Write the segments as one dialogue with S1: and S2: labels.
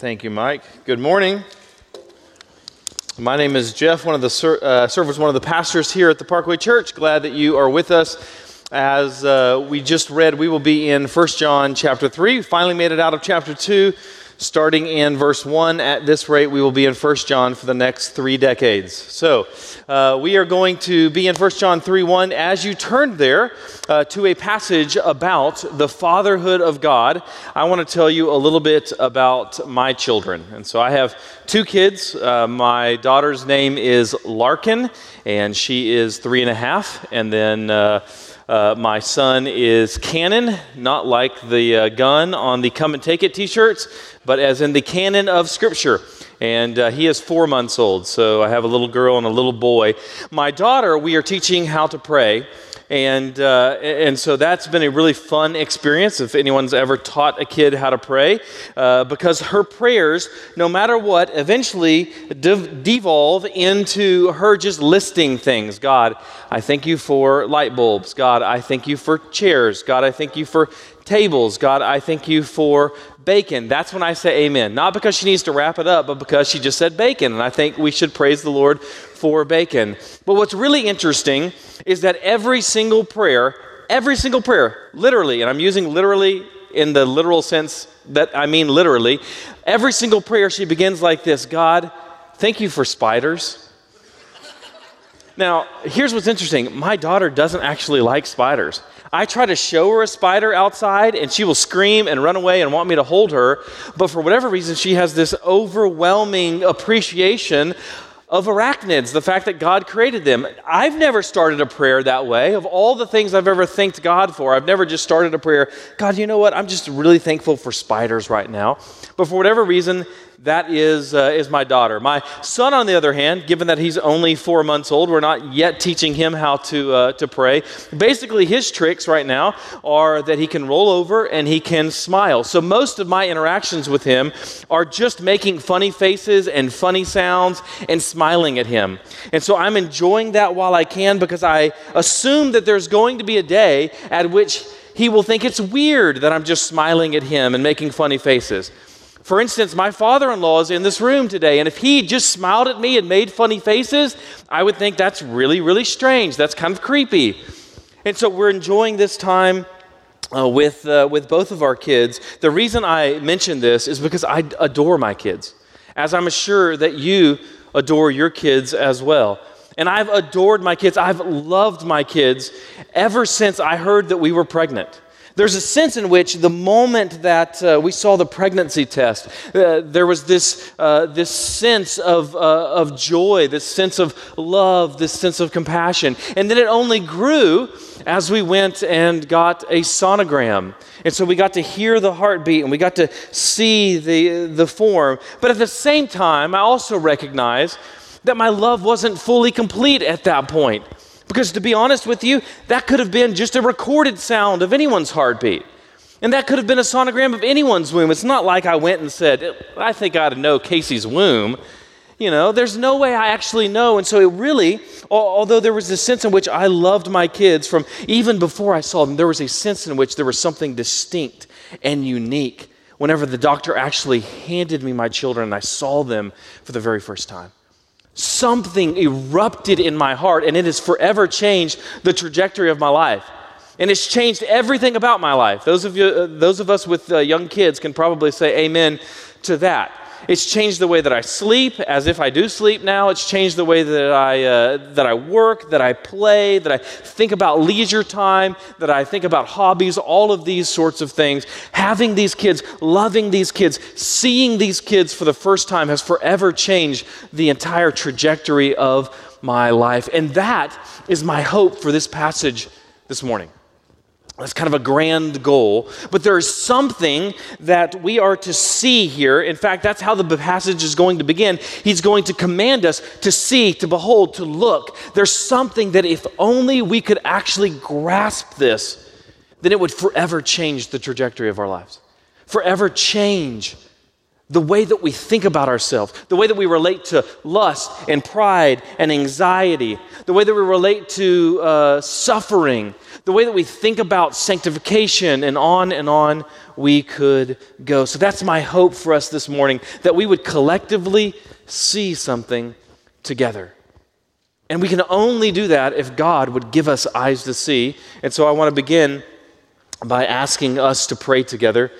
S1: Thank you, Mike. Good morning. My name is Jeff, one of the ser- uh, servers, one of the pastors here at the Parkway Church. Glad that you are with us. As uh, we just read, we will be in 1 John chapter 3. We finally made it out of chapter 2 starting in verse 1. At this rate, we will be in 1 John for the next three decades. So, uh, we are going to be in 1 John 3 1. As you turn there uh, to a passage about the fatherhood of God, I want to tell you a little bit about my children. And so, I have two kids. Uh, my daughter's name is Larkin, and she is three and a half. And then uh, my son is canon, not like the uh, gun on the Come and Take It t shirts, but as in the canon of Scripture. And uh, he is four months old, so I have a little girl and a little boy. My daughter, we are teaching how to pray. And, uh, and so that's been a really fun experience if anyone's ever taught a kid how to pray, uh, because her prayers, no matter what, eventually devolve into her just listing things. God, I thank you for light bulbs. God, I thank you for chairs. God, I thank you for tables. God, I thank you for bacon. That's when I say amen. Not because she needs to wrap it up, but because she just said bacon. And I think we should praise the Lord for bacon. But what's really interesting is that every single prayer, every single prayer, literally, and I'm using literally in the literal sense that I mean literally, every single prayer she begins like this God, thank you for spiders. Now, here's what's interesting my daughter doesn't actually like spiders. I try to show her a spider outside, and she will scream and run away and want me to hold her. But for whatever reason, she has this overwhelming appreciation of arachnids, the fact that God created them. I've never started a prayer that way. Of all the things I've ever thanked God for, I've never just started a prayer, God, you know what? I'm just really thankful for spiders right now. But for whatever reason, that is, uh, is my daughter. My son, on the other hand, given that he's only four months old, we're not yet teaching him how to, uh, to pray. Basically, his tricks right now are that he can roll over and he can smile. So most of my interactions with him are just making funny faces and funny sounds and smiling at him. And so I'm enjoying that while I can because I assume that there's going to be a day at which he will think it's weird that I'm just smiling at him and making funny faces. For instance, my father in law is in this room today, and if he just smiled at me and made funny faces, I would think that's really, really strange. That's kind of creepy. And so we're enjoying this time uh, with, uh, with both of our kids. The reason I mention this is because I adore my kids, as I'm sure that you adore your kids as well. And I've adored my kids. I've loved my kids ever since I heard that we were pregnant. There's a sense in which the moment that uh, we saw the pregnancy test, uh, there was this, uh, this sense of, uh, of joy, this sense of love, this sense of compassion. And then it only grew as we went and got a sonogram. And so we got to hear the heartbeat and we got to see the, the form. But at the same time, I also recognize that my love wasn't fully complete at that point. Because to be honest with you, that could have been just a recorded sound of anyone's heartbeat. And that could have been a sonogram of anyone's womb. It's not like I went and said, I think I ought to know Casey's womb. You know, there's no way I actually know. And so it really, although there was a sense in which I loved my kids from even before I saw them, there was a sense in which there was something distinct and unique whenever the doctor actually handed me my children and I saw them for the very first time something erupted in my heart and it has forever changed the trajectory of my life. And it's changed everything about my life. Those of you uh, those of us with uh, young kids can probably say amen to that it's changed the way that I sleep, as if I do sleep now. It's changed the way that I, uh, that I work, that I play, that I think about leisure time, that I think about hobbies, all of these sorts of things. Having these kids, loving these kids, seeing these kids for the first time has forever changed the entire trajectory of my life. And that is my hope for this passage this morning. That's kind of a grand goal, but there is something that we are to see here. In fact, that's how the passage is going to begin. He's going to command us to see, to behold, to look. There's something that if only we could actually grasp this, then it would forever change the trajectory of our lives, forever change the way that we think about ourselves, the way that we relate to lust and pride and anxiety, the way that we relate to uh, suffering, the way that we think about sanctification, and on and on we could go. So that's my hope for us this morning that we would collectively see something together. And we can only do that if God would give us eyes to see. And so I want to begin by asking us to pray together.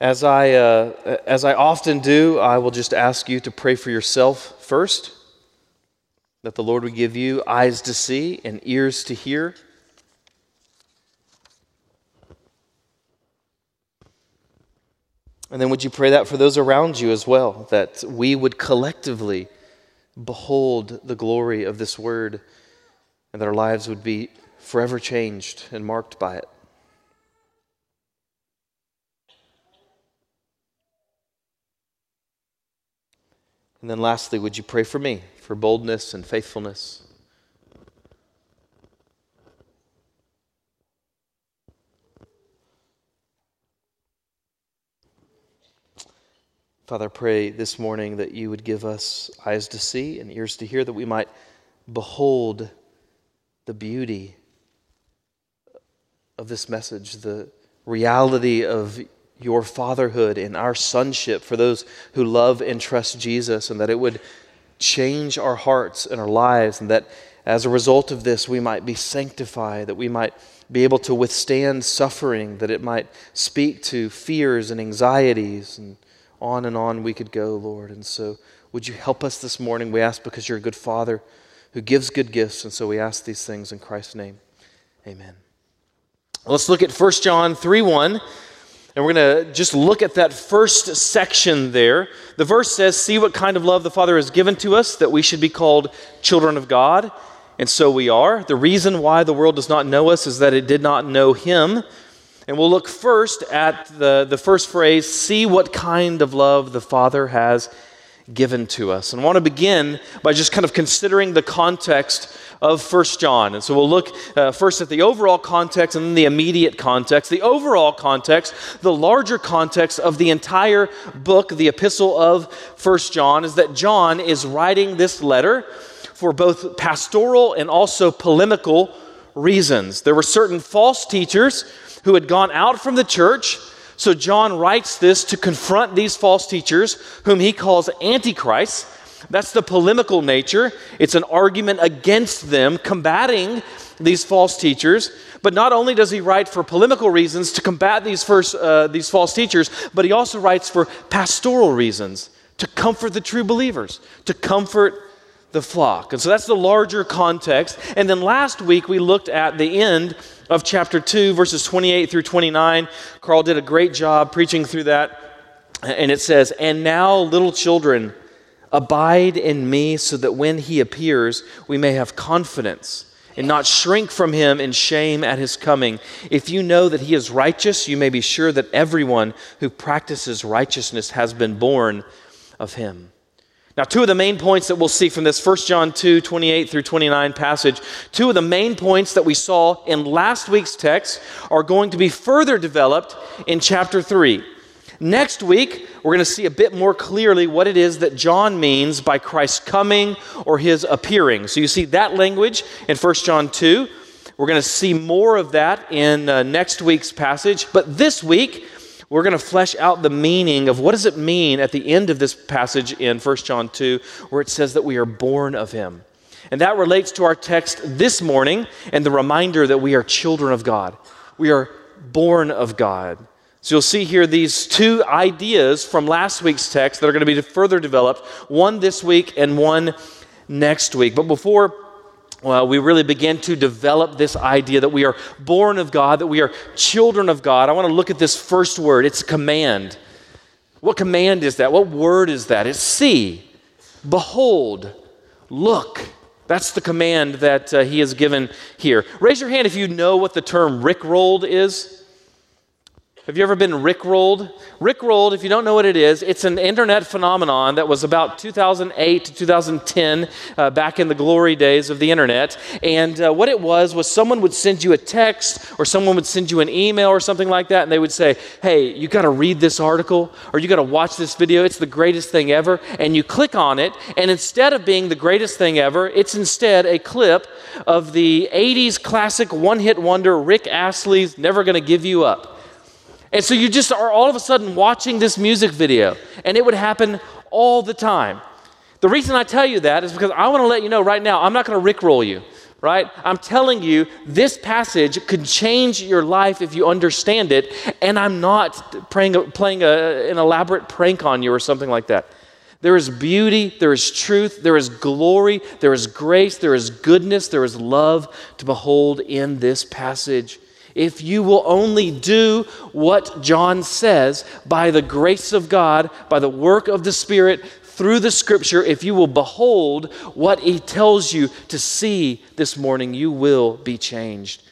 S1: As I, uh, as I often do, I will just ask you to pray for yourself first, that the Lord would give you eyes to see and ears to hear. And then would you pray that for those around you as well, that we would collectively behold the glory of this word and that our lives would be forever changed and marked by it. And then lastly, would you pray for me for boldness and faithfulness? Father, pray this morning that you would give us eyes to see and ears to hear, that we might behold the beauty of this message, the reality of your fatherhood and our sonship for those who love and trust Jesus, and that it would change our hearts and our lives, and that as a result of this, we might be sanctified, that we might be able to withstand suffering, that it might speak to fears and anxieties, and on and on we could go, Lord. And so, would you help us this morning? We ask because you're a good Father who gives good gifts, and so we ask these things in Christ's name. Amen. Let's look at 1 John 3 1. And we're going to just look at that first section there. The verse says, See what kind of love the Father has given to us, that we should be called children of God. And so we are. The reason why the world does not know us is that it did not know Him. And we'll look first at the, the first phrase see what kind of love the Father has given to us. And I want to begin by just kind of considering the context of First John. And so we'll look uh, first at the overall context and then the immediate context. The overall context, the larger context of the entire book, the epistle of First John, is that John is writing this letter for both pastoral and also polemical reasons. There were certain false teachers who had gone out from the church. So John writes this to confront these false teachers, whom he calls antichrists. That's the polemical nature. It's an argument against them, combating these false teachers. But not only does he write for polemical reasons to combat these, first, uh, these false teachers, but he also writes for pastoral reasons to comfort the true believers, to comfort the flock. And so that's the larger context. And then last week we looked at the end of chapter 2, verses 28 through 29. Carl did a great job preaching through that. And it says, And now, little children, Abide in me so that when he appears, we may have confidence and not shrink from him in shame at his coming. If you know that he is righteous, you may be sure that everyone who practices righteousness has been born of him. Now, two of the main points that we'll see from this 1 John 2 28 through 29 passage, two of the main points that we saw in last week's text are going to be further developed in chapter 3. Next week, we're going to see a bit more clearly what it is that John means by Christ's coming or his appearing. So you see that language in 1 John 2. We're going to see more of that in uh, next week's passage. But this week, we're going to flesh out the meaning of what does it mean at the end of this passage in 1 John 2 where it says that we are born of him. And that relates to our text this morning and the reminder that we are children of God. We are born of God. So you'll see here these two ideas from last week's text that are going to be further developed, one this week and one next week. But before well, we really begin to develop this idea that we are born of God, that we are children of God, I want to look at this first word. It's command. What command is that? What word is that? It's see, behold, look. That's the command that uh, he has given here. Raise your hand if you know what the term rickrolled is. Have you ever been Rickrolled? Rickrolled, if you don't know what it is, it's an internet phenomenon that was about 2008 to 2010, uh, back in the glory days of the internet. And uh, what it was was someone would send you a text or someone would send you an email or something like that, and they would say, Hey, you got to read this article or you got to watch this video. It's the greatest thing ever. And you click on it, and instead of being the greatest thing ever, it's instead a clip of the 80s classic one hit wonder Rick Astley's Never Gonna Give You Up. And so you just are all of a sudden watching this music video, and it would happen all the time. The reason I tell you that is because I want to let you know right now, I'm not going to rickroll you, right? I'm telling you, this passage could change your life if you understand it, and I'm not playing, playing a, an elaborate prank on you or something like that. There is beauty, there is truth, there is glory, there is grace, there is goodness, there is love to behold in this passage if you will only do what John says by the grace of God, by the work of the Spirit through the scripture, if you will behold what he tells you to see this morning, you will be changed.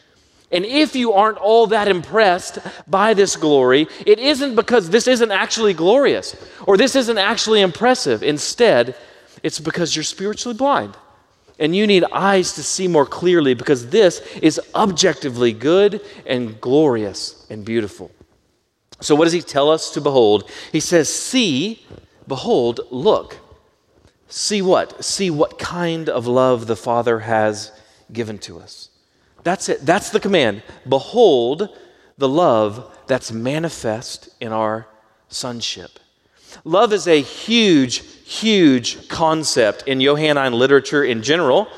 S1: And if you aren't all that impressed by this glory, it isn't because this isn't actually glorious or this isn't actually impressive. Instead, it's because you're spiritually blind. And you need eyes to see more clearly because this is objectively good and glorious and beautiful. So, what does he tell us to behold? He says, See, behold, look. See what? See what kind of love the Father has given to us. That's it. That's the command. Behold the love that's manifest in our sonship. Love is a huge, huge concept in Johannine literature in general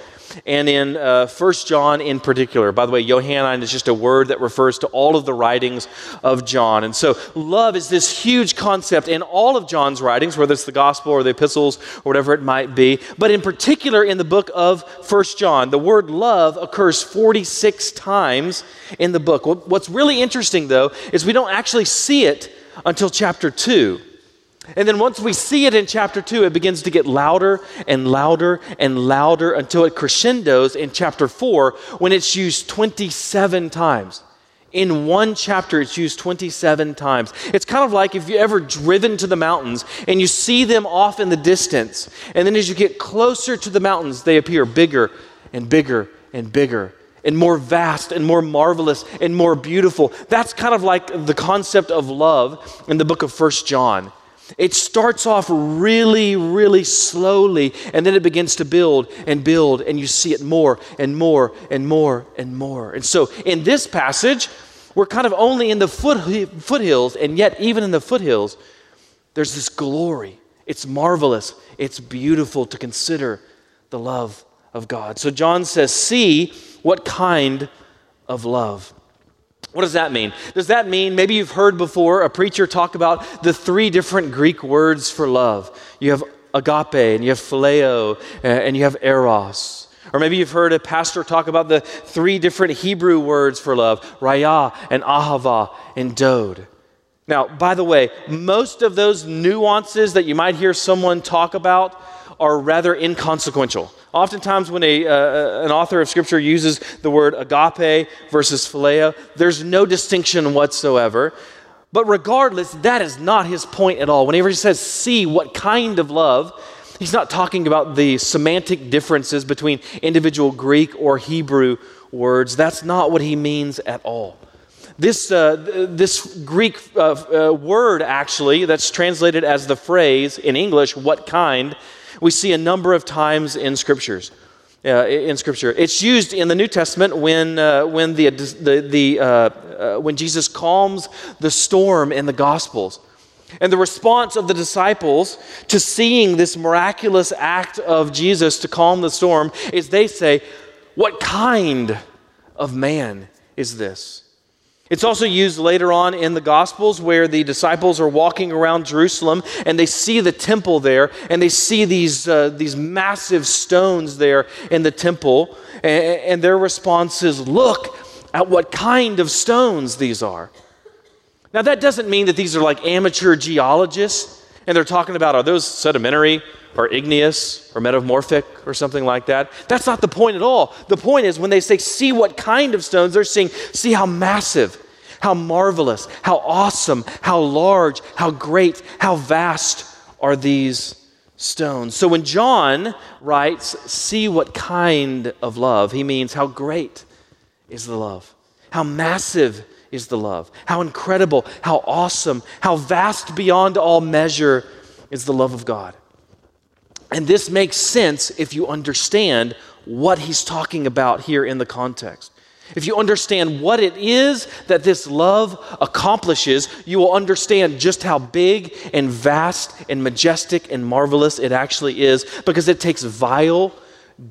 S1: and in uh, 1 John in particular. By the way, Johannine is just a word that refers to all of the writings of John. And so, love is this huge concept in all of John's writings, whether it's the gospel or the epistles or whatever it might be. But in particular, in the book of 1 John, the word love occurs 46 times in the book. What's really interesting, though, is we don't actually see it until chapter 2. And then once we see it in chapter 2, it begins to get louder and louder and louder until it crescendos in chapter 4 when it's used 27 times. In one chapter, it's used 27 times. It's kind of like if you ever driven to the mountains and you see them off in the distance, and then as you get closer to the mountains, they appear bigger and bigger and bigger and more vast and more marvelous and more beautiful. That's kind of like the concept of love in the book of First John. It starts off really, really slowly, and then it begins to build and build, and you see it more and more and more and more. And so, in this passage, we're kind of only in the foot, foothills, and yet, even in the foothills, there's this glory. It's marvelous, it's beautiful to consider the love of God. So, John says, See what kind of love. What does that mean? Does that mean maybe you've heard before a preacher talk about the three different Greek words for love? You have agape, and you have phileo, and you have eros. Or maybe you've heard a pastor talk about the three different Hebrew words for love raya and ahava and dode. Now, by the way, most of those nuances that you might hear someone talk about are rather inconsequential. Oftentimes, when a, uh, an author of Scripture uses the word agape versus phileo, there's no distinction whatsoever. But regardless, that is not his point at all. Whenever he says, see what kind of love, he's not talking about the semantic differences between individual Greek or Hebrew words. That's not what he means at all. This, uh, this Greek uh, uh, word, actually, that's translated as the phrase in English, what kind, we see a number of times in scriptures. Uh, in Scripture, it's used in the New Testament when uh, when the the, the uh, uh, when Jesus calms the storm in the Gospels, and the response of the disciples to seeing this miraculous act of Jesus to calm the storm is they say, "What kind of man is this?" It's also used later on in the Gospels where the disciples are walking around Jerusalem and they see the temple there and they see these, uh, these massive stones there in the temple. And, and their response is, Look at what kind of stones these are. Now, that doesn't mean that these are like amateur geologists and they're talking about are those sedimentary or igneous or metamorphic or something like that. That's not the point at all. The point is when they say, see what kind of stones, they're saying, see how massive, how marvelous, how awesome, how large, how great, how vast are these stones. So when John writes, see what kind of love, he means how great is the love, how massive is the love, how incredible, how awesome, how vast beyond all measure is the love of God. And this makes sense if you understand what he's talking about here in the context. If you understand what it is that this love accomplishes, you will understand just how big and vast and majestic and marvelous it actually is because it takes vile,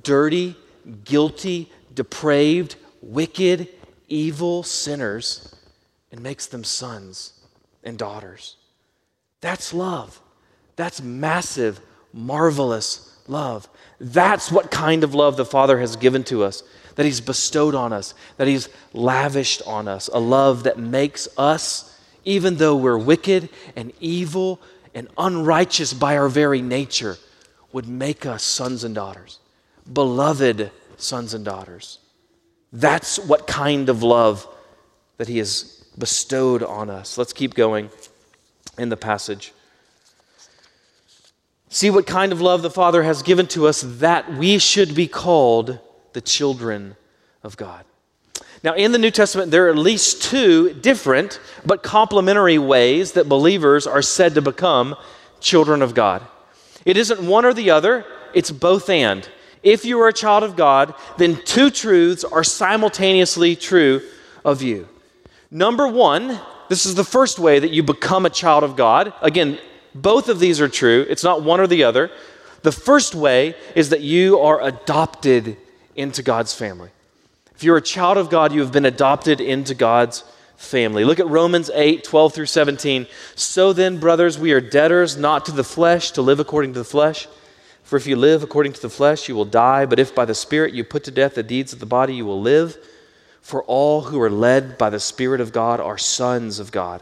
S1: dirty, guilty, depraved, wicked, evil sinners and makes them sons and daughters. That's love. That's massive, marvelous love. That's what kind of love the Father has given to us, that He's bestowed on us, that He's lavished on us. A love that makes us, even though we're wicked and evil and unrighteous by our very nature, would make us sons and daughters, beloved sons and daughters. That's what kind of love that He has bestowed on us. Let's keep going in the passage. See what kind of love the Father has given to us that we should be called the children of God. Now, in the New Testament, there are at least two different but complementary ways that believers are said to become children of God. It isn't one or the other, it's both and. If you are a child of God, then two truths are simultaneously true of you. Number one, this is the first way that you become a child of God. Again, both of these are true, it's not one or the other. The first way is that you are adopted into God's family. If you're a child of God, you have been adopted into God's family. Look at Romans 8, 12 through 17. So then, brothers, we are debtors not to the flesh to live according to the flesh. For if you live according to the flesh, you will die. But if by the Spirit you put to death the deeds of the body, you will live. For all who are led by the Spirit of God are sons of God.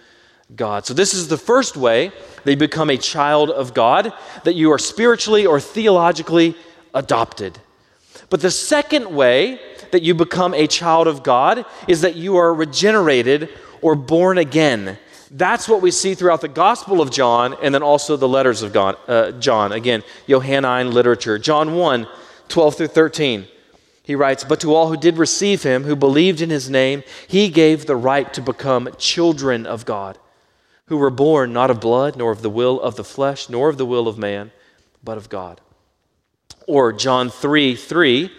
S1: God. So, this is the first way that you become a child of God, that you are spiritually or theologically adopted. But the second way that you become a child of God is that you are regenerated or born again. That's what we see throughout the Gospel of John and then also the letters of God, uh, John. Again, Johannine literature. John 1 12 through 13. He writes, But to all who did receive him, who believed in his name, he gave the right to become children of God who were born not of blood, nor of the will of the flesh, nor of the will of man, but of God. Or John 3 3,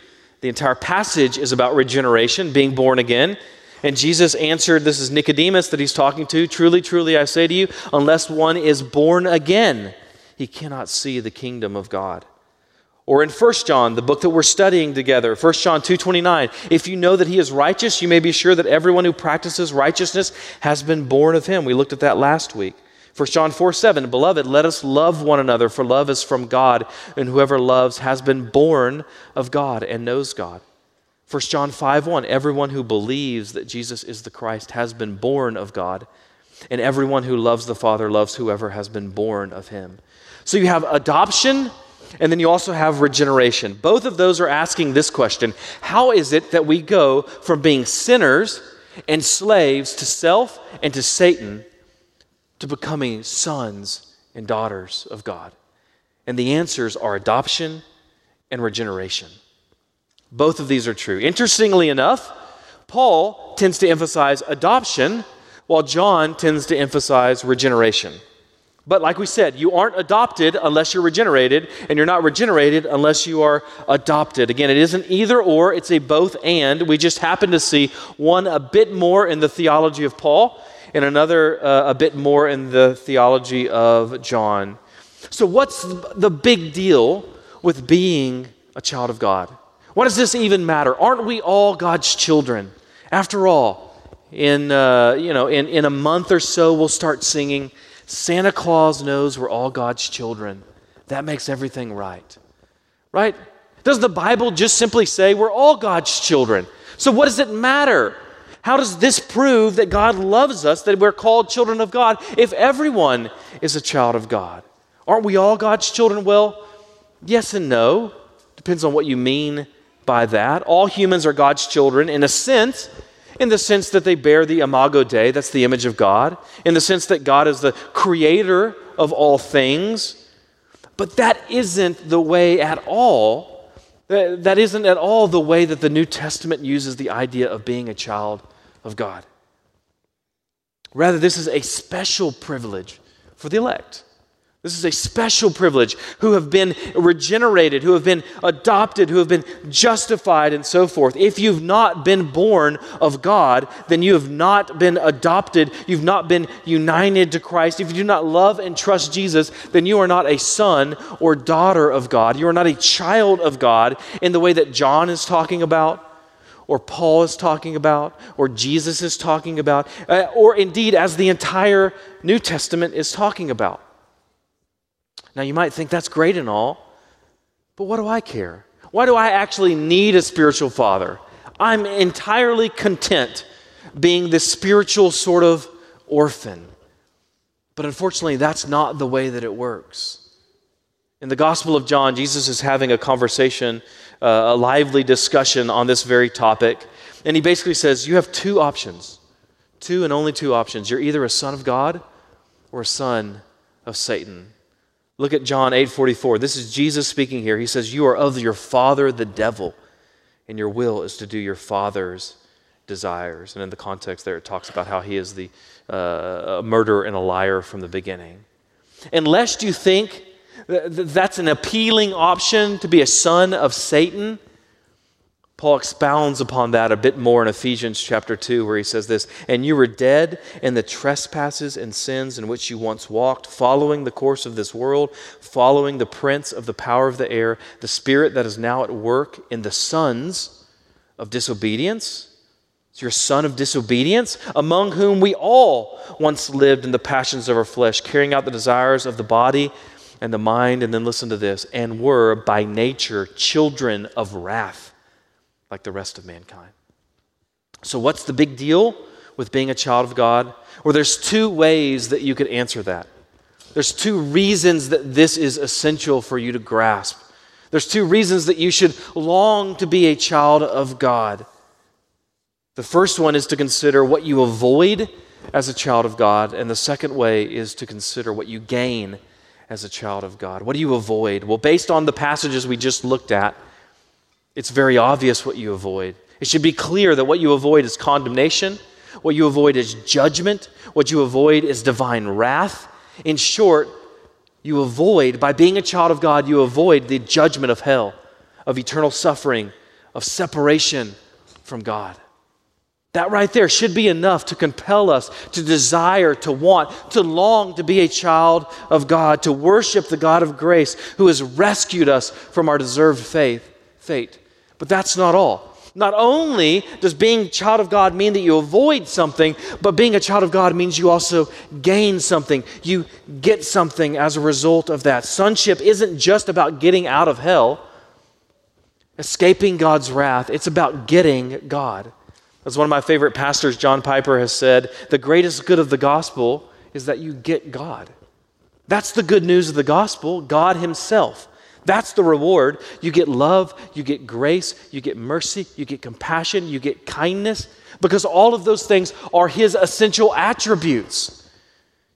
S1: the entire passage is about regeneration, being born again. And Jesus answered, This is Nicodemus that he's talking to. Truly, truly, I say to you, unless one is born again, he cannot see the kingdom of God. Or in 1 John, the book that we're studying together, 1 John 2:29, if you know that he is righteous, you may be sure that everyone who practices righteousness has been born of him. We looked at that last week. 1 John 4 7, Beloved, let us love one another, for love is from God, and whoever loves has been born of God and knows God. 1 John 5 1, Everyone who believes that Jesus is the Christ has been born of God, and everyone who loves the Father loves whoever has been born of him. So you have adoption and then you also have regeneration. Both of those are asking this question How is it that we go from being sinners and slaves to self and to Satan to becoming sons and daughters of God? And the answers are adoption and regeneration. Both of these are true. Interestingly enough, Paul tends to emphasize adoption, while John tends to emphasize regeneration. But like we said, you aren't adopted unless you're regenerated, and you're not regenerated unless you are adopted. Again, it isn't either or, it's a both and. We just happen to see one a bit more in the theology of Paul, and another uh, a bit more in the theology of John. So, what's the big deal with being a child of God? What does this even matter? Aren't we all God's children? After all, in, uh, you know, in, in a month or so, we'll start singing, Santa Claus knows we're all God's children. That makes everything right. Right? Does the Bible just simply say we're all God's children? So, what does it matter? How does this prove that God loves us, that we're called children of God, if everyone is a child of God? Aren't we all God's children? Well, yes and no. Depends on what you mean by that. All humans are God's children in a sense, in the sense that they bear the imago Dei, that's the image of God, in the sense that God is the creator of all things. But that isn't the way at all that isn't at all the way that the New Testament uses the idea of being a child of God. Rather, this is a special privilege for the elect. This is a special privilege who have been regenerated, who have been adopted, who have been justified, and so forth. If you've not been born of God, then you have not been adopted. You've not been united to Christ. If you do not love and trust Jesus, then you are not a son or daughter of God. You are not a child of God in the way that John is talking about or Paul is talking about, or Jesus is talking about, uh, or indeed as the entire New Testament is talking about. Now, you might think that's great and all, but what do I care? Why do I actually need a spiritual father? I'm entirely content being this spiritual sort of orphan. But unfortunately, that's not the way that it works. In the Gospel of John, Jesus is having a conversation, uh, a lively discussion on this very topic. And he basically says, You have two options, two and only two options. You're either a son of God or a son of Satan. Look at John 8:44. This is Jesus speaking here. He says, "You are of your father the devil, and your will is to do your father's desires." And in the context there it talks about how he is the uh, a murderer and a liar from the beginning. Unless you think that that's an appealing option to be a son of Satan, Paul expounds upon that a bit more in Ephesians chapter 2, where he says this And you were dead in the trespasses and sins in which you once walked, following the course of this world, following the prince of the power of the air, the spirit that is now at work in the sons of disobedience. It's your son of disobedience, among whom we all once lived in the passions of our flesh, carrying out the desires of the body and the mind. And then listen to this and were by nature children of wrath like the rest of mankind. So, what's the big deal with being a child of God? Well, there's two ways that you could answer that. There's two reasons that this is essential for you to grasp. There's two reasons that you should long to be a child of God. The first one is to consider what you avoid as a child of God, and the second way is to consider what you gain as a child of God. What do you avoid? Well, based on the passages we just looked at, it's very obvious what you avoid. It should be clear that what you avoid is condemnation, what you avoid is judgment, what you avoid is divine wrath. In short, you avoid, by being a child of God, you avoid the judgment of hell, of eternal suffering, of separation from God. That right there should be enough to compel us to desire, to want, to long to be a child of God, to worship the God of grace who has rescued us from our deserved faith, fate. But that's not all. Not only does being a child of God mean that you avoid something, but being a child of God means you also gain something. You get something as a result of that. Sonship isn't just about getting out of hell, escaping God's wrath, it's about getting God. As one of my favorite pastors, John Piper, has said, the greatest good of the gospel is that you get God. That's the good news of the gospel, God Himself. That's the reward. You get love, you get grace, you get mercy, you get compassion, you get kindness, because all of those things are His essential attributes.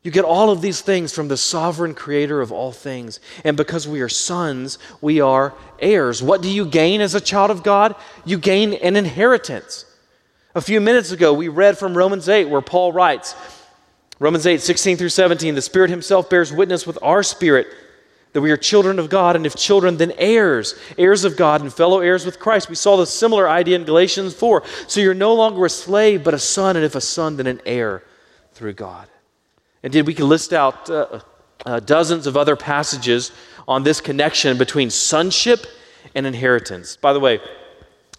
S1: You get all of these things from the sovereign creator of all things. And because we are sons, we are heirs. What do you gain as a child of God? You gain an inheritance. A few minutes ago, we read from Romans 8, where Paul writes, Romans 8, 16 through 17, the Spirit Himself bears witness with our spirit that we are children of God, and if children, then heirs, heirs of God and fellow heirs with Christ. We saw the similar idea in Galatians 4. So you're no longer a slave, but a son, and if a son, then an heir through God. Indeed, we can list out uh, uh, dozens of other passages on this connection between sonship and inheritance. By the way,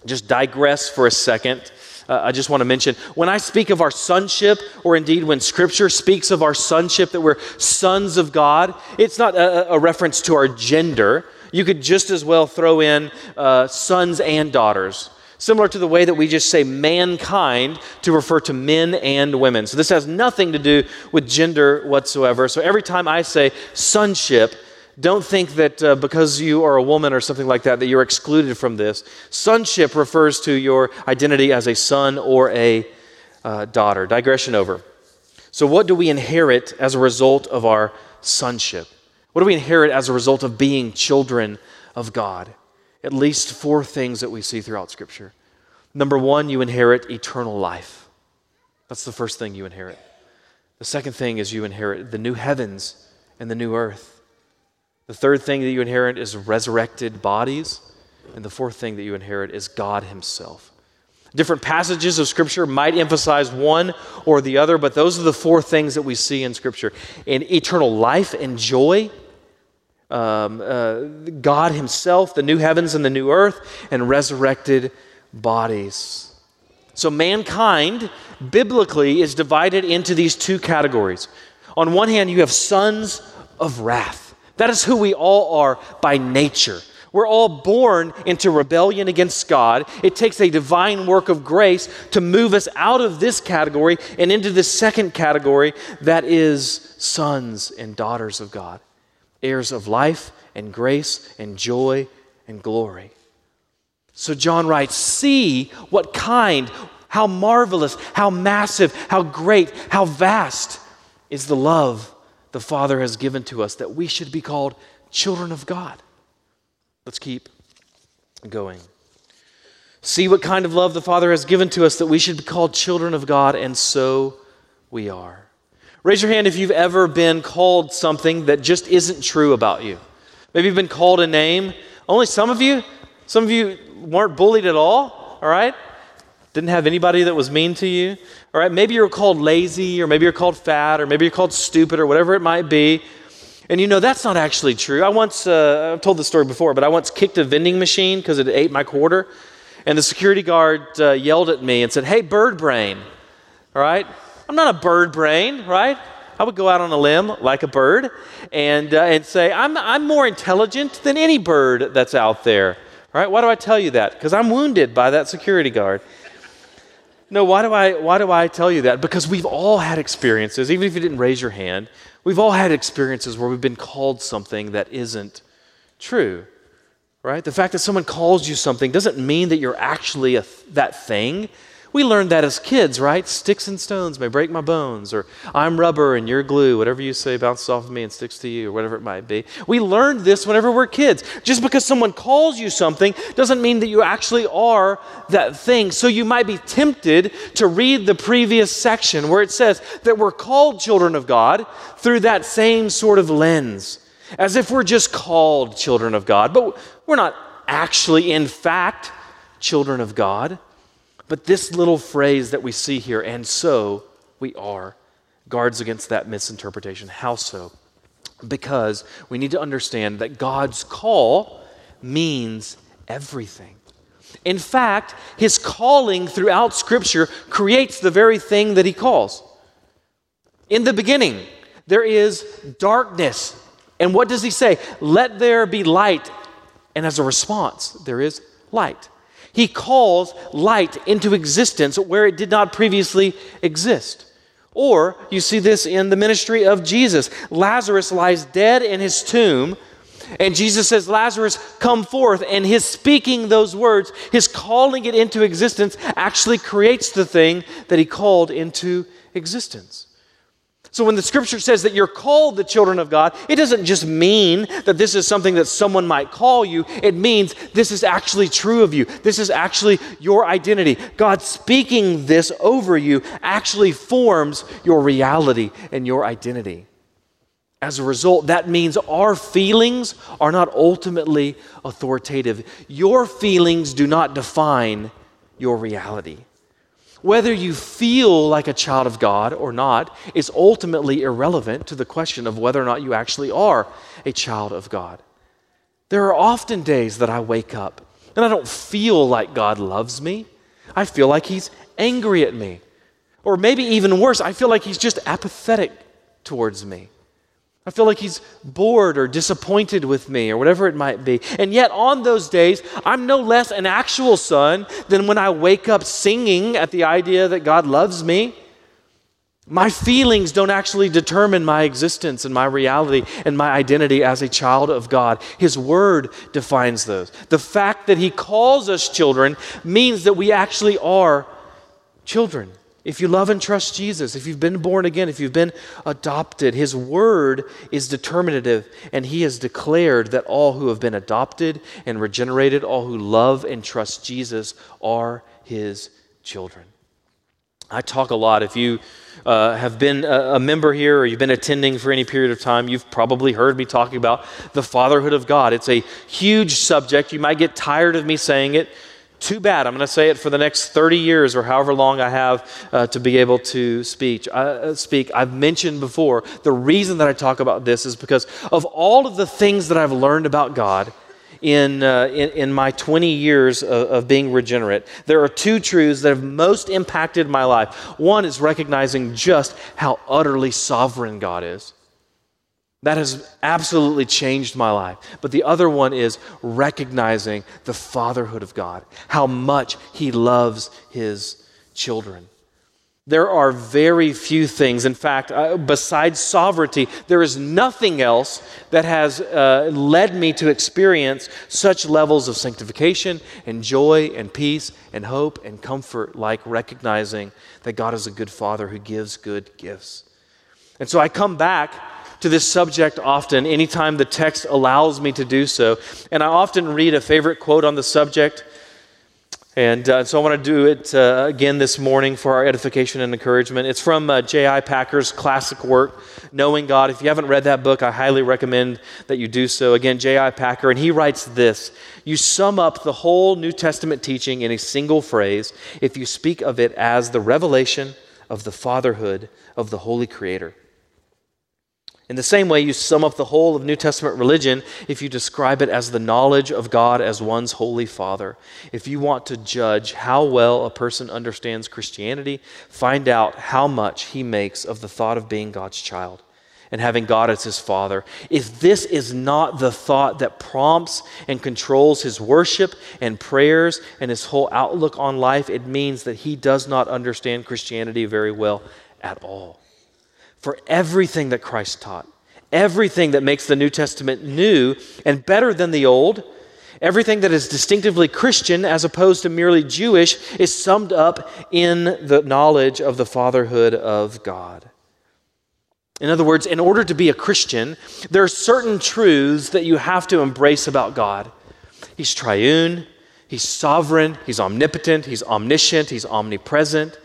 S1: just digress for a second. Uh, I just want to mention when I speak of our sonship, or indeed when Scripture speaks of our sonship, that we're sons of God, it's not a, a reference to our gender. You could just as well throw in uh, sons and daughters. Similar to the way that we just say mankind to refer to men and women. So this has nothing to do with gender whatsoever. So every time I say sonship, don't think that uh, because you are a woman or something like that, that you're excluded from this. Sonship refers to your identity as a son or a uh, daughter. Digression over. So, what do we inherit as a result of our sonship? What do we inherit as a result of being children of God? At least four things that we see throughout Scripture. Number one, you inherit eternal life. That's the first thing you inherit. The second thing is you inherit the new heavens and the new earth. The third thing that you inherit is resurrected bodies. And the fourth thing that you inherit is God Himself. Different passages of Scripture might emphasize one or the other, but those are the four things that we see in Scripture. In eternal life and joy, um, uh, God Himself, the new heavens and the new earth, and resurrected bodies. So, mankind, biblically, is divided into these two categories. On one hand, you have sons of wrath. That is who we all are by nature. We're all born into rebellion against God. It takes a divine work of grace to move us out of this category and into the second category that is sons and daughters of God, heirs of life and grace and joy and glory. So John writes, See what kind, how marvelous, how massive, how great, how vast is the love the Father has given to us that we should be called children of God. Let's keep going. See what kind of love the Father has given to us that we should be called children of God, and so we are. Raise your hand if you've ever been called something that just isn't true about you. Maybe you've been called a name. Only some of you, some of you weren't bullied at all, all right? Didn't have anybody that was mean to you. All right, maybe you're called lazy, or maybe you're called fat, or maybe you're called stupid, or whatever it might be. And you know, that's not actually true. I once, uh, I've told this story before, but I once kicked a vending machine because it ate my quarter. And the security guard uh, yelled at me and said, Hey, bird brain. All right? I'm not a bird brain, right? I would go out on a limb like a bird and, uh, and say, I'm, I'm more intelligent than any bird that's out there. All right? Why do I tell you that? Because I'm wounded by that security guard. No, why do I why do I tell you that? Because we've all had experiences, even if you didn't raise your hand, we've all had experiences where we've been called something that isn't true. Right? The fact that someone calls you something doesn't mean that you're actually a, that thing. We learned that as kids, right? Sticks and stones may break my bones, or I'm rubber and you're glue, whatever you say bounces off of me and sticks to you, or whatever it might be. We learned this whenever we're kids. Just because someone calls you something doesn't mean that you actually are that thing. So you might be tempted to read the previous section where it says that we're called children of God through that same sort of lens, as if we're just called children of God, but we're not actually, in fact, children of God. But this little phrase that we see here, and so we are, guards against that misinterpretation. How so? Because we need to understand that God's call means everything. In fact, his calling throughout Scripture creates the very thing that he calls. In the beginning, there is darkness. And what does he say? Let there be light. And as a response, there is light. He calls light into existence where it did not previously exist. Or you see this in the ministry of Jesus. Lazarus lies dead in his tomb, and Jesus says, Lazarus, come forth. And his speaking those words, his calling it into existence, actually creates the thing that he called into existence. So when the scripture says that you're called the children of God, it doesn't just mean that this is something that someone might call you. It means this is actually true of you. This is actually your identity. God speaking this over you actually forms your reality and your identity. As a result, that means our feelings are not ultimately authoritative. Your feelings do not define your reality. Whether you feel like a child of God or not is ultimately irrelevant to the question of whether or not you actually are a child of God. There are often days that I wake up and I don't feel like God loves me. I feel like He's angry at me. Or maybe even worse, I feel like He's just apathetic towards me. I feel like he's bored or disappointed with me or whatever it might be. And yet, on those days, I'm no less an actual son than when I wake up singing at the idea that God loves me. My feelings don't actually determine my existence and my reality and my identity as a child of God. His word defines those. The fact that He calls us children means that we actually are children. If you love and trust Jesus, if you've been born again, if you've been adopted, His word is determinative, and He has declared that all who have been adopted and regenerated, all who love and trust Jesus, are His children. I talk a lot. If you uh, have been a, a, member here or you've been attending for any period of time, you've probably heard me talking about the fatherhood of God. It's a huge subject. You might get tired of me saying it. Too bad. I'm going to say it for the next 30 years or however long I have uh, to be able to speak. Uh, speak. I've mentioned before the reason that I talk about this is because of all of the things that I've learned about God in, uh, in, in, my 20 years of, of being regenerate. There are two truths that have most impacted my life. One is recognizing just how utterly sovereign God is. That has absolutely changed my life. But the other one is recognizing the fatherhood of God, how much He loves His children. There are very few things, in fact, uh, besides sovereignty, there is nothing else that has uh, led me to experience such levels of sanctification and joy and peace and hope and comfort like recognizing that God is a good Father who gives good gifts. And so I come back to this subject often, anytime the text allows me to do so. And I often read a favorite quote on the subject. And uh, so I want to do it uh, again this morning for our edification and encouragement. It's from uh, J.I. Packer's classic work, Knowing God. If you haven't read that book, I highly recommend that you do so. Again, J.I. Packer, and he writes this You sum up the whole New Testament teaching in a single phrase if you speak of it as the revelation of the fatherhood of the Holy Creator. In the same way, you sum up the whole of New Testament religion if you describe it as the knowledge of God as one's holy Father. If you want to judge how well a person understands Christianity, find out how much he makes of the thought of being God's child and having God as his Father. If this is not the thought that prompts and controls his worship and prayers and his whole outlook on life, it means that he does not understand Christianity very well at all for everything that Christ taught, everything that makes the New Testament new and better than the Old. Everything that is distinctively Christian as opposed to merely Jewish is summed up in the knowledge of the fatherhood of God. In other words, in order to be a Christian, there are certain truths that you have to embrace about God. He's triune, He's sovereign, He's omnipotent, He's omniscient, He's omnipresent.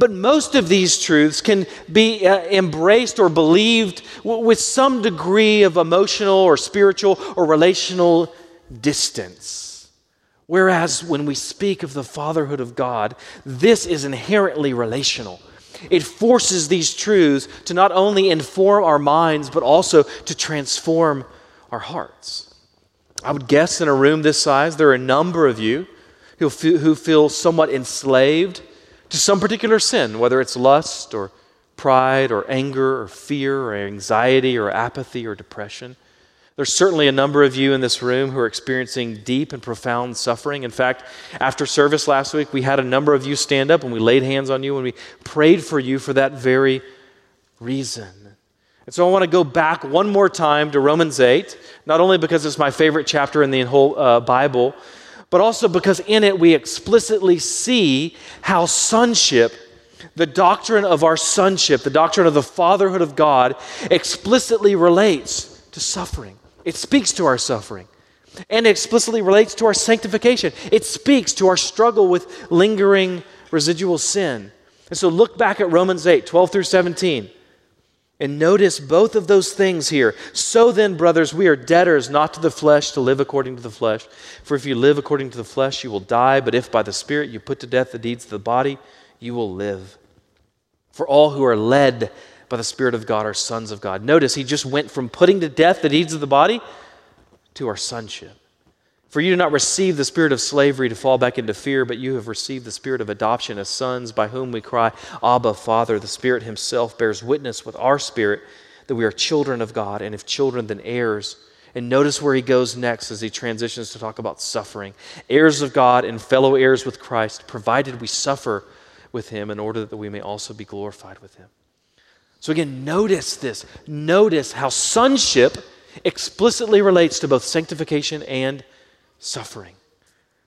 S1: But most of these truths can be uh, embraced or believed w- with some degree of emotional or spiritual or relational distance. Whereas when we speak of the fatherhood of God, this is inherently relational. It forces these truths to not only inform our minds, but also to transform our hearts. I would guess in a room this size, there are a number of you who feel, who feel somewhat enslaved to some particular sin, whether it's lust or pride or anger or fear or anxiety or apathy or depression. There's certainly a number of you in this room who are experiencing deep and profound suffering. In fact, after service last week, we had a number of you stand up and we laid hands on you and we prayed for you for that very reason. And so I want to go back one more time to Romans 8, not only because it's my favorite chapter in the whole uh, Bible, but also because in it we explicitly see how sonship, the doctrine of our sonship, the doctrine of the fatherhood of God, explicitly relates to suffering. It speaks to our suffering and it explicitly relates to our sanctification. It speaks to our struggle with lingering residual sin. And so look back at Romans 8 12 through 17. And notice both of those things here. So then, brothers, we are debtors not to the flesh to live according to the flesh. For if you live according to the flesh, you will die. But if by the Spirit you put to death the deeds of the body, you will live. For all who are led by the Spirit of God are sons of God. Notice he just went from putting to death the deeds of the body to our sonship. For you do not receive the spirit of slavery to fall back into fear, but you have received the spirit of adoption as sons, by whom we cry, Abba, Father. The Spirit Himself bears witness with our spirit that we are children of God, and if children, then heirs. And notice where he goes next as he transitions to talk about suffering. Heirs of God and fellow heirs with Christ, provided we suffer with Him in order that we may also be glorified with Him. So, again, notice this. Notice how sonship explicitly relates to both sanctification and suffering.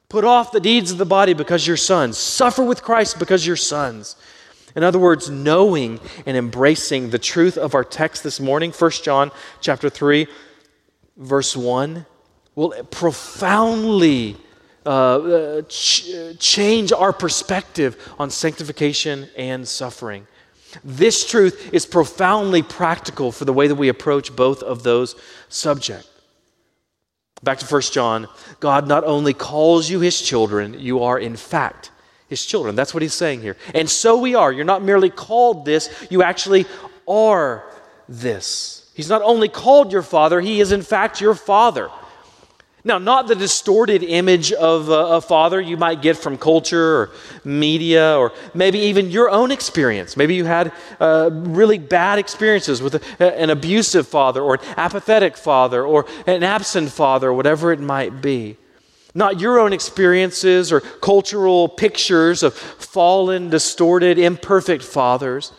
S1: Put off the deeds of the body because you're sons. Suffer with Christ because you're sons. In other words, knowing and embracing the truth of our text this morning, 1 John chapter 3, verse 1, will profoundly uh, uh, ch- change our perspective on sanctification and suffering. This truth is profoundly practical for the way that we approach both of those subjects. Back to 1 John, God not only calls you his children, you are in fact his children. That's what he's saying here. And so we are. You're not merely called this, you actually are this. He's not only called your father, he is in fact your father. Now, not the distorted image of a, a, father you might get from culture or media or maybe even your own experience. Maybe you had uh, really bad experiences with a, an abusive father or an apathetic father or an absent father, whatever it might be. Not your own experiences or cultural pictures of fallen, distorted, imperfect fathers,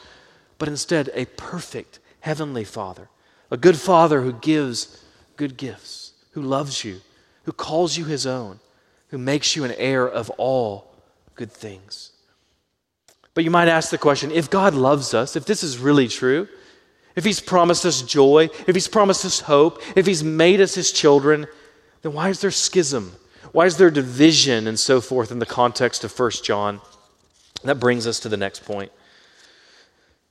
S1: but instead a perfect heavenly father, a good father who gives good gifts, who loves you who calls you his own, who makes you an heir of all good things. But you might ask the question if God loves us, if this is really true, if he's promised us joy, if he's promised us hope, if he's made us his children, then why is there schism? Why is there division and so forth in the context of 1 John? That brings us to the next point.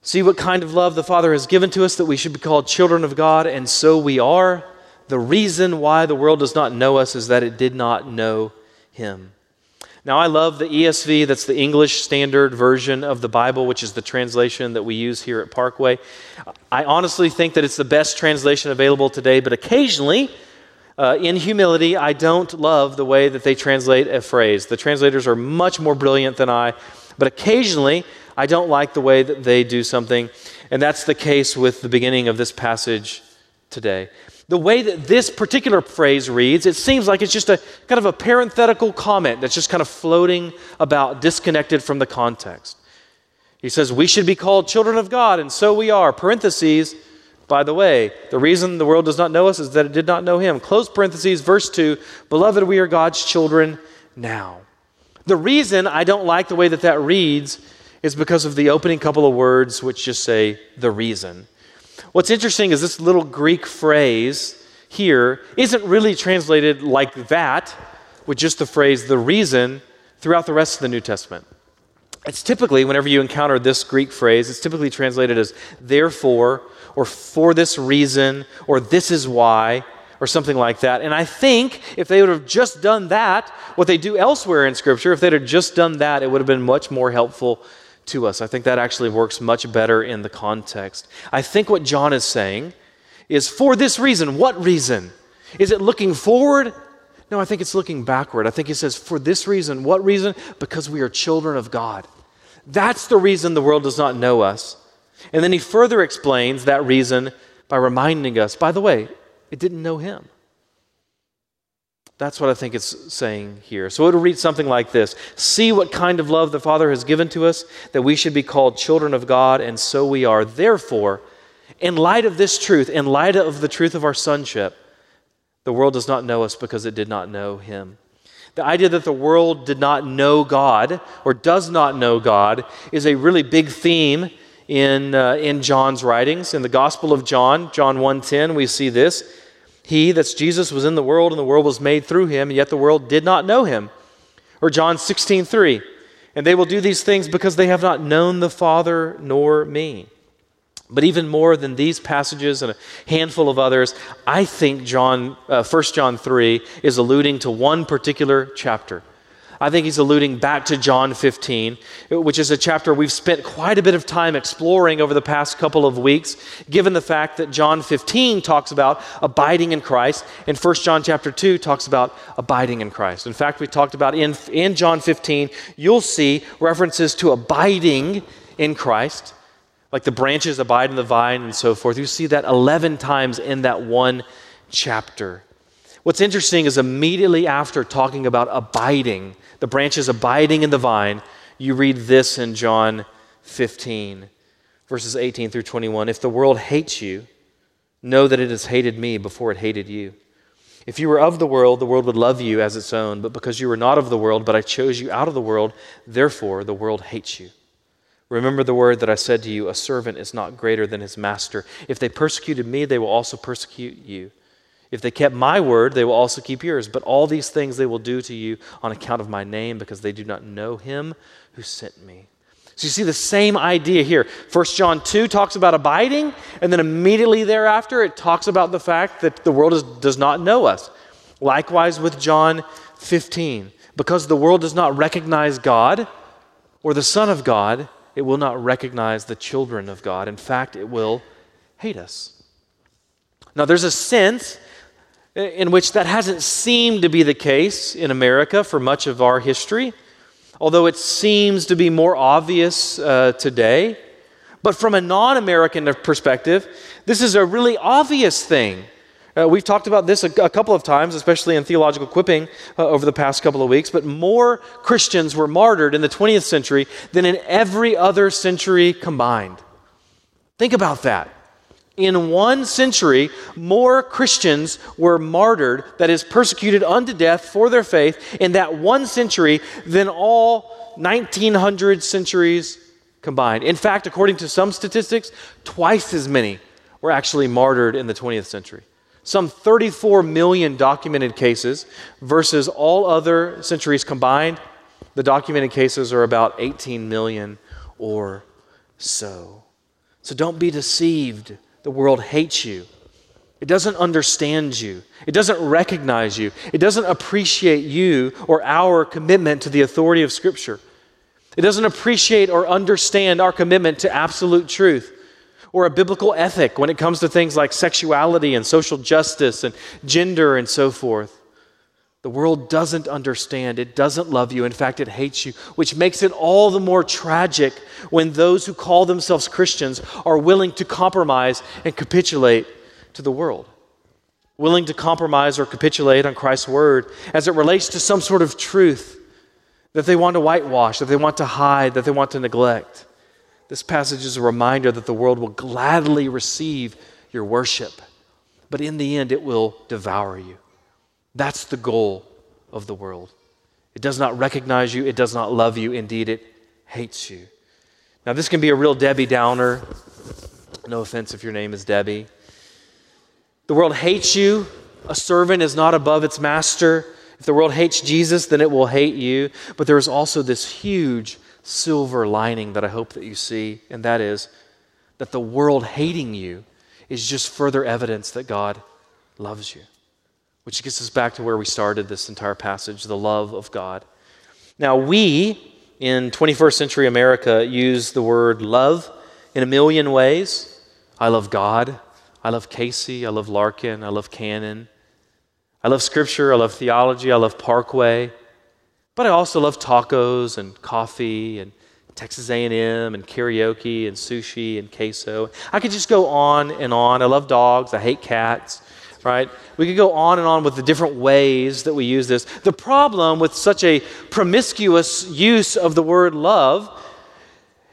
S1: See what kind of love the Father has given to us that we should be called children of God, and so we are. The reason why the world does not know us is that it did not know him. Now, I love the ESV, that's the English Standard Version of the Bible, which is the translation that we use here at Parkway. I honestly think that it's the best translation available today, but occasionally, uh, in humility, I don't love the way that they translate a phrase. The translators are much more brilliant than I, but occasionally, I don't like the way that they do something, and that's the case with the beginning of this passage today the way that this particular phrase reads, it seems like it's just a kind of a parenthetical comment that's just kind of floating about, disconnected from the context. He says, We should be called children of God, and so we are. Parentheses, by the way, the reason the world does not know us is that it did not know him. Close parentheses, verse 2 Beloved, we are God's children now. The reason I don't like the way that that reads is because of the opening couple of words, which just say the reason. What's interesting is this little Greek phrase here isn't really translated like that, with just the phrase the reason, throughout the rest of the New Testament. It's typically, whenever you encounter this Greek phrase, it's typically translated as therefore, or for this reason, or this is why, or something like that. And I think if they would have just done that, what they do elsewhere in Scripture, if they'd have just done that, it would have been much more helpful to us. I think that actually works much better in the context. I think what John is saying is for this reason. What reason? Is it looking forward? No, I think it's looking backward. I think he says, for this reason. What reason? Because we are children of God. That's the reason the world does not know us. And then he further explains that reason by reminding us, by the way, it didn't know him. That's what I think it's saying here. So it will read something like this See what kind of love the Father has given to us, that we should be called children of God, and so we are. Therefore, in light of this truth, in light of the truth of our sonship, the world does not know us because it did not know Him. The idea that the world did not know God or does not know God is a really big theme in, uh, in John's writings. In the Gospel of John, John 1.10, we see this. He, that's Jesus, was in the world, and the world was made through him, and yet the world did not know him. Or John 16, 3. And they will do these things because they have not known the Father nor me. But even more than these passages and a handful of others, I think John, uh, 1 John 3 is alluding to one particular chapter. I think he's alluding back to John 15, which is a chapter we've spent quite a bit of time exploring over the past couple of weeks, given the fact that John 15 talks about abiding in Christ, and 1 John chapter 2 talks about abiding in Christ. In fact, we talked about in, in John 15, you'll see references to abiding in Christ, like the branches abide in the vine and so forth. You see that 11 times in that one chapter. What's interesting is immediately after talking about abiding, the branches abiding in the vine, you read this in John 15, verses 18 through 21. If the world hates you, know that it has hated me before it hated you. If you were of the world, the world would love you as its own. But because you were not of the world, but I chose you out of the world, therefore the world hates you. Remember the word that I said to you a servant is not greater than his master. If they persecuted me, they will also persecute you. If they kept my word, they will also keep yours. But all these things they will do to you on account of my name, because they do not know him who sent me. So you see the same idea here. 1 John 2 talks about abiding, and then immediately thereafter it talks about the fact that the world is, does not know us. Likewise with John 15. Because the world does not recognize God or the Son of God, it will not recognize the children of God. In fact, it will hate us. Now, there's a sense in which that hasn't seemed to be the case in America for much of our history, although it seems to be more obvious uh, today. But from a non American perspective, this is a really obvious thing. Uh, we've talked about this a, a, couple of times, especially in theological quipping uh, over the past couple of weeks, but more Christians were martyred in the 20th century than in every other century combined. Think about that in one century, more Christians were martyred, that is, persecuted unto death for their faith, in that one century than all 1900 centuries combined. In fact, according to some statistics, twice as many were actually martyred in the 20th century. Some 34 million documented cases versus all other centuries combined. The documented cases are about 18 million or so. So don't be deceived the world hates you. It doesn't understand you. It doesn't recognize you. It doesn't appreciate you or our commitment to the authority of Scripture. It doesn't appreciate or understand our commitment to absolute truth or a biblical ethic when it comes to things like sexuality and social justice and gender and so forth. The world doesn't understand. It doesn't love you. In fact, it hates you, which makes it all the more tragic when those who call themselves Christians are willing to compromise and capitulate to the world. Willing to compromise or capitulate on Christ's word as it relates to some sort of truth that they want to whitewash, that they want to hide, that they want to neglect. This passage is a reminder that the world will gladly receive your worship, but in the end, it will devour you. That's the goal of the world. It does not recognize you, it does not love you, indeed, it hates you. Now, this can be a real Debbie Downer. No offense if your name is Debbie. The world hates you. A servant is not above its master. If the world hates Jesus, then it will hate you. But there is also this huge silver lining that I hope that you see, and that is that the world hating you is just further evidence that God loves you. Which gets us back to where we started this entire passage the love of God. Now, we in 21st century America use the word love in a million ways. I love God. I love Casey. I love Larkin. I love Cannon. I love Scripture. I love theology. I love Parkway. But I also love tacos and coffee and Texas A&M and karaoke and sushi and queso. I could just go on and on. I love dogs. I hate cats right? We could go on and on with the different ways that we use this. The problem with such a promiscuous use of the word love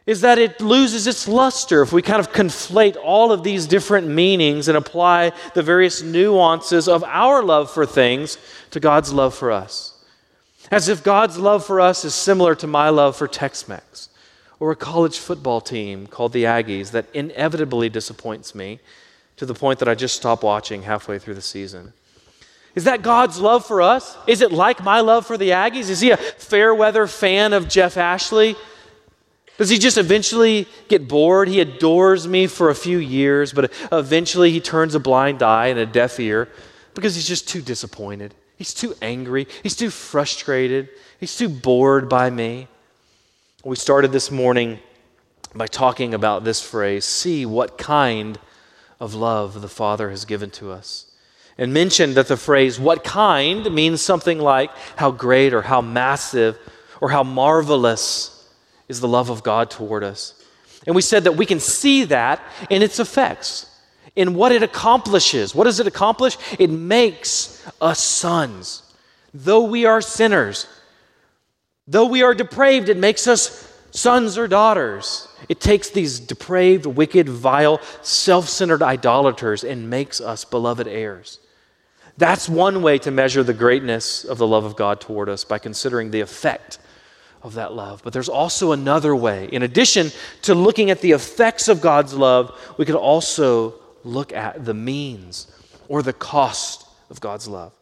S1: is that it loses its luster if we kind of conflate all of these different meanings and apply the various nuances of our love for things to God's love for us. As if God's love for us is similar to my love for Tex Mex or a college football team called the Aggies that inevitably disappoints me to the point that I just stopped watching halfway through the season. Is that God's love for us? Is it like my love for the Aggies? Is he a fair weather fan of Jeff Ashley? Does he just eventually get bored? He adores me for a few years, but eventually he turns a blind eye and a deaf ear because he's just too disappointed. He's too angry. He's too frustrated. He's too bored by me. We started this morning by talking about this phrase see what kind of love the Father has given to us. And mentioned that the phrase what kind means something like how great or how massive or how marvelous is the love of God toward us. And we said that we can see that in its effects, in what it accomplishes. What does it accomplish? It makes us sons. Though we are sinners, though we are depraved, it makes us sons or daughters. It takes these depraved, wicked, vile, self centered idolaters and makes us beloved heirs. That's one way to measure the greatness of the love of God toward us by considering the effect of that love. But there's also another way. In addition to looking at the effects of God's love, we could also look at the means or the cost of God's love.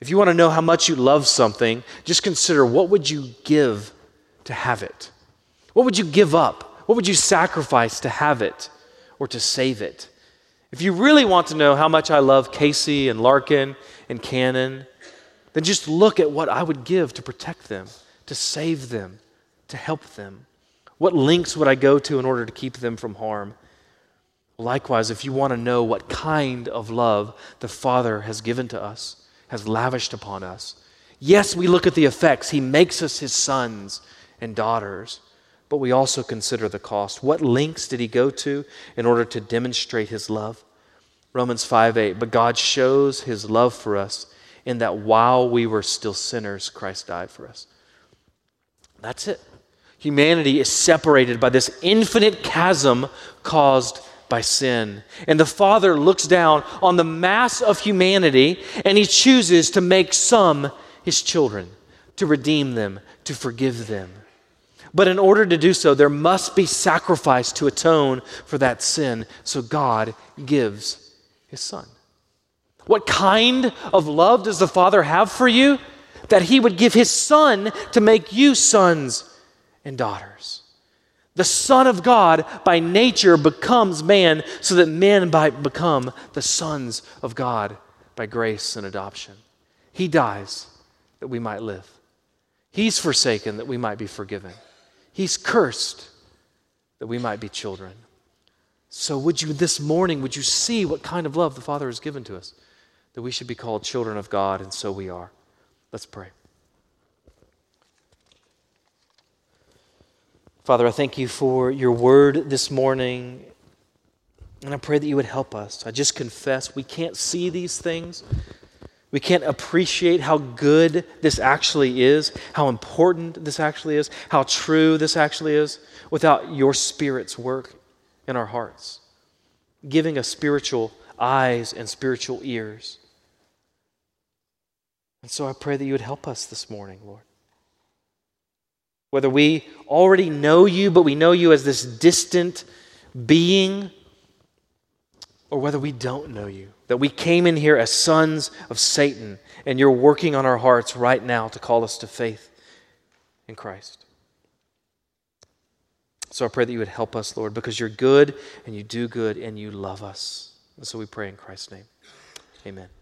S1: If you want to know how much you love something, just consider what would you give to have it? What would you give up? What would you sacrifice to have it or to save it? If you really want to know how much I love Casey and Larkin and Cannon, then just look at what I would give to protect them to save them, to help them? What lengths would I go to in order to keep them from harm? Likewise, if you want to know what kind of love the Father has given to us, has lavished upon us, yes, we look at the effects. He makes us his sons and daughters, but we also consider the cost. What lengths did he go to in order to demonstrate his love? Romans 5 8, but God shows his love for us in that while we were still sinners, Christ died for us. That's it. Humanity is separated by this infinite chasm caused by sin. And the Father looks down on the mass of humanity and he chooses to make some his children, to redeem them, to forgive them. But in order to do so, there must be sacrifice to atone for that sin. So God gives his Son. What kind of love does the Father have for you? that he would give his son to make you sons and daughters. The Son of God by nature becomes man so that men might become the sons of God by grace and adoption. He dies that we might live. He's forsaken that we might be forgiven. He's cursed that we might be children. So, would you this morning, would you see what kind of love the Father has given to us? That we should be called children of God, and so we are. Let's pray. Father, I thank you for your word this morning. And I pray that you would help us. I just confess we can't see these things. We can't appreciate how good this actually is, how important this actually is, how true this actually is without your Spirit's work in our hearts, giving us spiritual eyes and spiritual ears. And so I pray that you would help us this morning, Lord. Whether we already know you, but we know you as this distant being, or whether we don't know you, that we came in here as sons of Satan, and you're working on our hearts right now to call us to faith in Christ. So I pray that you would help us, Lord, because you're good and you do good and you love us. And so we pray in Christ's name. Amen.